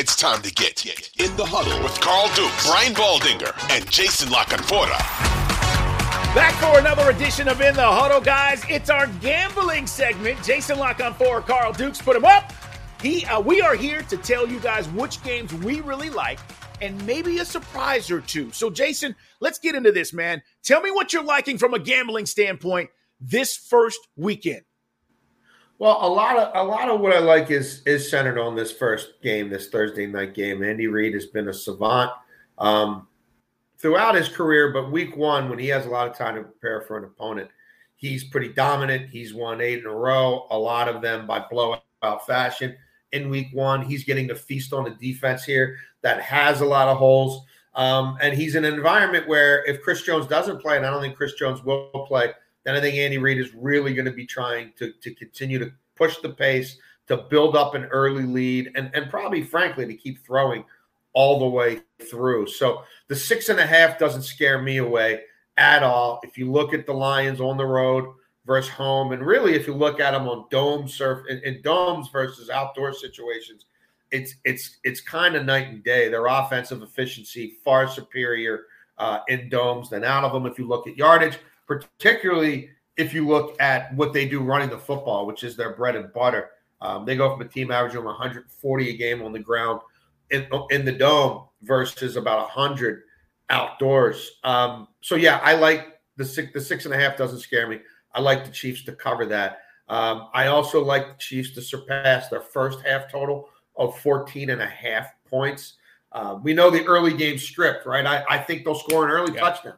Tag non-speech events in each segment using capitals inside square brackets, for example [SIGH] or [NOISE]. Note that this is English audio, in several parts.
It's time to get in the huddle with Carl Dukes, Brian Baldinger, and Jason La Canfora. Back for another edition of In the Huddle, guys. It's our gambling segment. Jason La Canfora, Carl Dukes, put him up. He, uh, we are here to tell you guys which games we really like and maybe a surprise or two. So, Jason, let's get into this, man. Tell me what you're liking from a gambling standpoint this first weekend. Well, a lot of a lot of what I like is is centered on this first game, this Thursday night game. Andy Reid has been a savant um, throughout his career, but week one, when he has a lot of time to prepare for an opponent, he's pretty dominant. He's won eight in a row, a lot of them by blowout fashion. In week one, he's getting to feast on a defense here that has a lot of holes. Um, and he's in an environment where if Chris Jones doesn't play, and I don't think Chris Jones will play, then I think Andy Reid is really going to be trying to, to continue to push the pace, to build up an early lead, and, and probably, frankly, to keep throwing all the way through. So the six and a half doesn't scare me away at all. If you look at the Lions on the road versus home, and really if you look at them on dome surf in, in domes versus outdoor situations, it's it's it's kind of night and day. Their offensive efficiency far superior uh, in domes than out of them. If you look at yardage, particularly if you look at what they do running the football, which is their bread and butter. Um, they go from a team averaging 140 a game on the ground in, in the dome versus about 100 outdoors. Um, so yeah, I like the six. The six and a half doesn't scare me. I like the Chiefs to cover that. Um, I also like the Chiefs to surpass their first half total of 14 and a half points. Uh, we know the early game script, right? I, I think they'll score an early yeah. touchdown.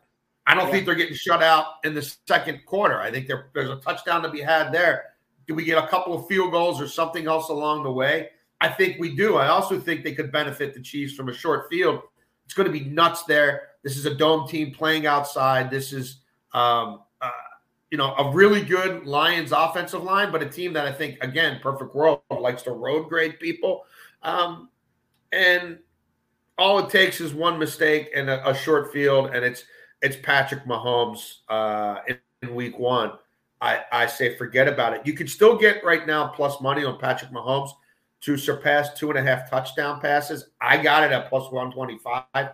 I don't yeah. think they're getting shut out in the second quarter. I think there's a touchdown to be had there. Do we get a couple of field goals or something else along the way? I think we do. I also think they could benefit the Chiefs from a short field. It's going to be nuts there. This is a dome team playing outside. This is, um, uh, you know, a really good Lions offensive line, but a team that I think, again, perfect world likes to road grade people. Um, and all it takes is one mistake and a, a short field, and it's it's Patrick Mahomes uh, in, week one, I, I say forget about it. You can still get right now plus money on Patrick Mahomes to surpass two and a half touchdown passes. I got it at plus 125.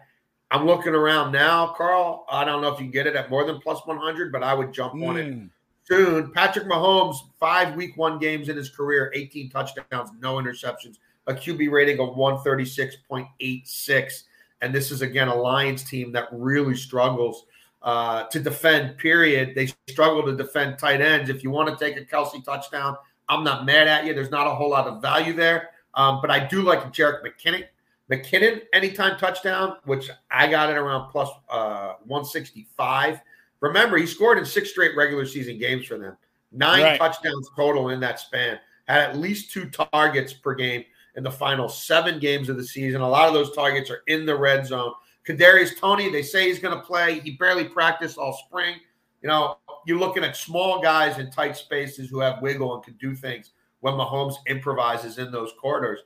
I'm looking around now, Carl. I don't know if you can get it at more than plus 100, but I would jump mm. on it hmm. soon. Patrick Mahomes, five week one games in his career, 18 touchdowns, no interceptions, a QB rating of 136.86. And this is again a Lions team that really struggles uh, to defend. Period. They struggle to defend tight ends. If you want to take a Kelce touchdown, I'm not mad at you. There's not a whole lot of value there, um, but I do like Jerick McKinnon. McKinnon anytime touchdown, which I got it around plus, uh, 165. Remember, he scored in six straight regular season games for them. Nine right. touchdowns total in that span. Had at least two targets per game in the final seven games of the season. A lot of those targets are in the red zone. Kadarius Toney, they say he's going to play. He barely practiced all spring. You know, you're looking at small guys in tight spaces who have wiggle and can do things when Mahomes improvises in those corridors.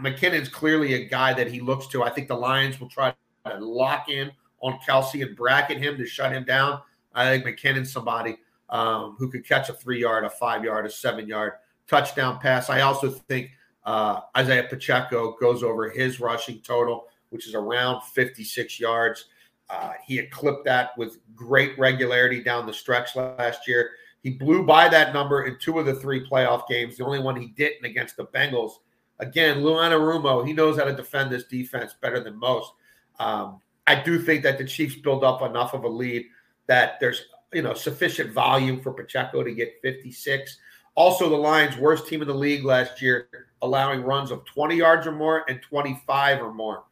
McKinnon's clearly a guy that he looks to. I think the Lions will try to lock in on Kelce and bracket him to shut him down. I think McKinnon's somebody um, who could catch a three yard, a five yard, a seven yard touchdown pass. I also think uh, Isaiah Pacheco goes over his rushing total, which is around 56 yards. Uh, he had clipped that with great regularity down the stretch last year. He blew by that number in two of the three playoff games. The only one he didn't against the Bengals. Again, Lou Anarumo, he knows how to defend this defense better than most. Um, I do think that the Chiefs build up enough of a lead that there's you know sufficient volume for Pacheco to get 56. Also, the Lions, worst team in the league last year, allowing runs of 20 yards or more and 25 or more.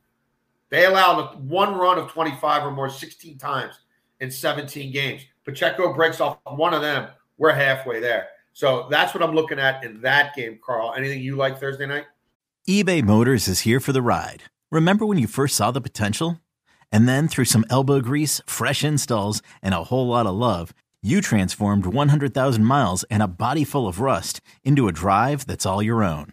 They allowed one run of 25 or more 16 times in 17 games. Pacheco breaks off one of them. We're halfway there. So that's what I'm looking at in that game, Carl. Anything you like Thursday night? eBay Motors is here for the ride. Remember when you first saw the potential? And then through some elbow grease, fresh installs, and a whole lot of love, you transformed 100,000 miles and a body full of rust into a drive that's all your own.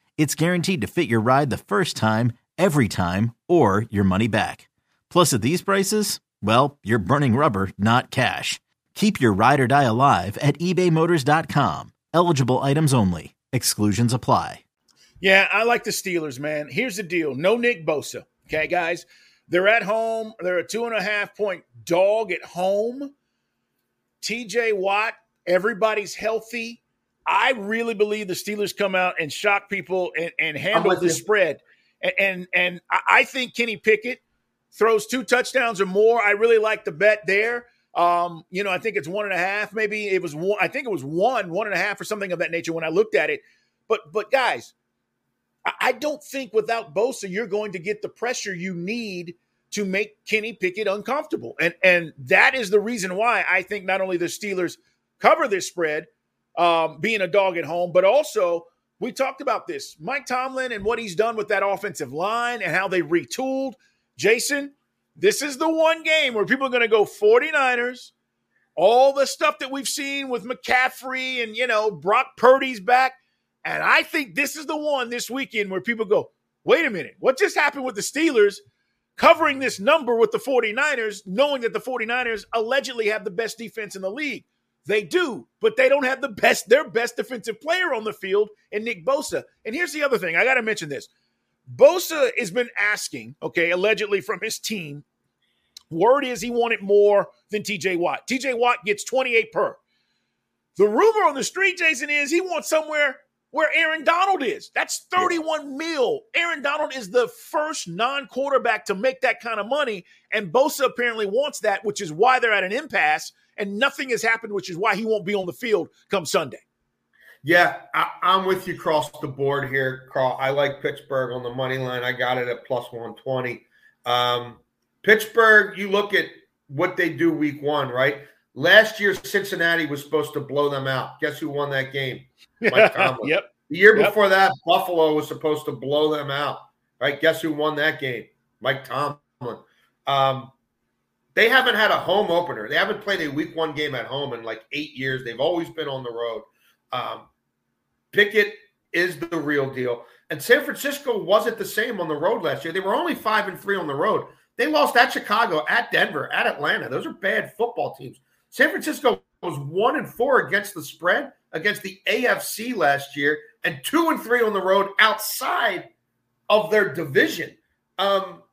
it's guaranteed to fit your ride the first time, every time, or your money back. Plus, at these prices, well, you're burning rubber, not cash. Keep your ride or die alive at ebaymotors.com. Eligible items only. Exclusions apply. Yeah, I like the Steelers, man. Here's the deal no Nick Bosa. Okay, guys. They're at home. They're a two and a half point dog at home. TJ Watt, everybody's healthy. I really believe the Steelers come out and shock people and, and handle the you. spread. And, and and I think Kenny Pickett throws two touchdowns or more. I really like the bet there. Um, you know, I think it's one and a half. Maybe it was one. I think it was one, one and a half, or something of that nature when I looked at it. But but guys, I don't think without Bosa you're going to get the pressure you need to make Kenny Pickett uncomfortable. And and that is the reason why I think not only the Steelers cover this spread, um, being a dog at home, but also we talked about this. Mike Tomlin and what he's done with that offensive line and how they retooled. Jason, this is the one game where people are going to go 49ers. All the stuff that we've seen with McCaffrey and, you know, Brock Purdy's back. And I think this is the one this weekend where people go, wait a minute, what just happened with the Steelers covering this number with the 49ers, knowing that the 49ers allegedly have the best defense in the league? They do, but they don't have the best, their best defensive player on the field in Nick Bosa. And here's the other thing I got to mention this. Bosa has been asking, okay, allegedly from his team. Word is he wanted more than TJ Watt. TJ Watt gets 28 per. The rumor on the street, Jason, is he wants somewhere where Aaron Donald is. That's 31 mil. Aaron Donald is the first non-quarterback to make that kind of money, and Bosa apparently wants that, which is why they're at an impasse, and nothing has happened, which is why he won't be on the field come Sunday. Yeah, I, am with you across the board here, Carl. I like Pittsburgh on the money line. I got it at plus 120. Um, Pittsburgh, you look at what they do week one, right? Last year, Cincinnati was supposed to blow them out. Guess who won that game? Mike [LAUGHS] Tomlin. yep. The year yep. before that, Buffalo was supposed to blow them out. Right? Guess who won that game? Mike Tomlin. Um, they haven't had a home opener. They haven't played a week one game at home in like eight years. They've always been on the road. Um, Pickett is the real deal. And San Francisco wasn't the same on the road last year. They were only five and three on the road. They lost at Chicago, at Denver, at Atlanta. Those are bad football teams. San Francisco was one and four against the spread against the AFC last year, and two and three on the road outside of their division. Um,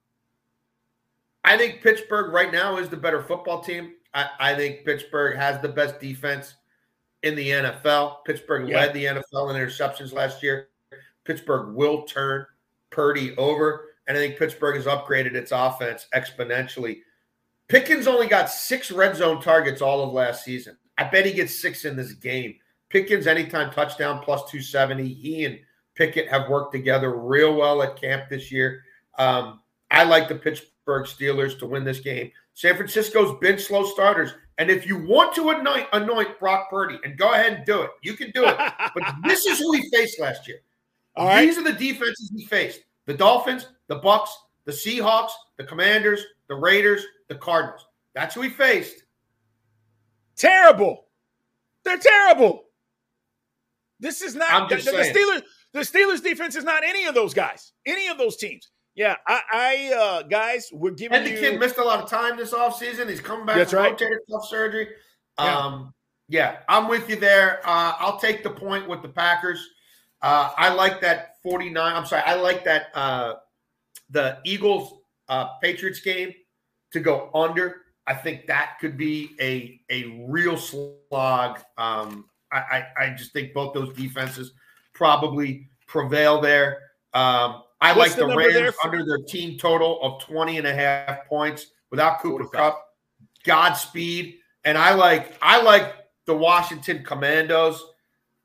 I think Pittsburgh right now is the better football team. I, I think Pittsburgh has the best defense in the NFL. Pittsburgh yeah. led the NFL in interceptions last year. Pittsburgh will turn Purdy over, and I think Pittsburgh has upgraded its offense exponentially. Pickens only got six red zone targets all of last season. I bet he gets six in this game. Pickens anytime touchdown plus 270. He and Pickett have worked together real well at camp this year. Um, I like the Pittsburgh Steelers to win this game. San Francisco's been slow starters. And if you want to anoint, anoint Brock Purdy, and go ahead and do it, you can do it. [LAUGHS] but this is who he faced last year. All These are the defenses he faced: the Dolphins, the Bucs, the Seahawks, the Commanders, the Raiders, the Cardinals. That's who he faced. Terrible. They're terrible. This is not the, the, Steelers. The Steelers defense is not any of those guys, any of those teams. Yeah, I, I uh, guys, we're giving. And the you... kid missed a lot of time this offseason. He's coming back That's from right. rotator cuff surgery. Yeah. Um, Yeah, I'm with you there. Uh, I'll take the point with the Packers. Uh, I like that 49. I'm sorry. I like that uh, the Eagles uh, Patriots game to go under. I think that could be a a real slog. Um, I, I, I just think both those defenses probably prevail there. Um, I What's like the, the Rams for- under their team total of 20 and a half points without Cooper Kupp. Godspeed. And I like I like the Washington Commandos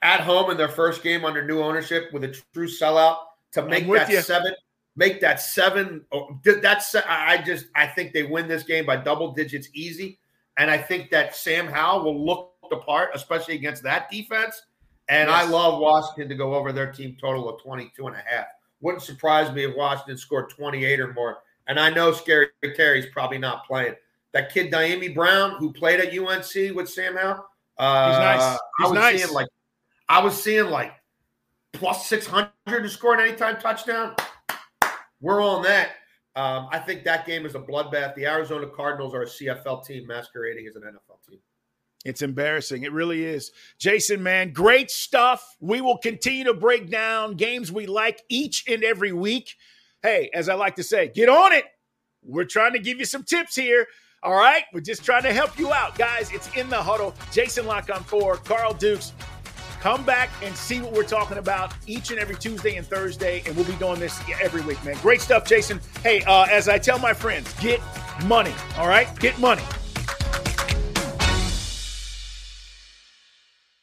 at home in their first game under new ownership with a true sellout to make that you. seven make that seven that's I just I think they win this game by double digits easy and I think that Sam Howell will look the part especially against that defense and yes. I love Washington to go over their team total of 22 and a half wouldn't surprise me if Washington scored 28 or more and I know Scary Terry's probably not playing that kid Dyami Brown, who played at UNC with Sam Howell. Uh, He's nice. He's I was nice. seeing like I was seeing like plus six hundred to score an anytime touchdown. We're on that. Um, I think that game is a bloodbath. The Arizona Cardinals are a CFL team masquerading as an NFL team. It's embarrassing. It really is. Jason, man, great stuff. We will continue to break down games we like each and every week. Hey, as I like to say, get on it. We're trying to give you some tips here. All right, we're just trying to help you out, guys. It's in the huddle. Jason La Canfora, Carl Dukes. Come back and see what we're talking about each and every Tuesday and Thursday, and we'll be doing this every week, man. Great stuff, Jason. Hey, uh, as I tell my friends, get money. All right, get money.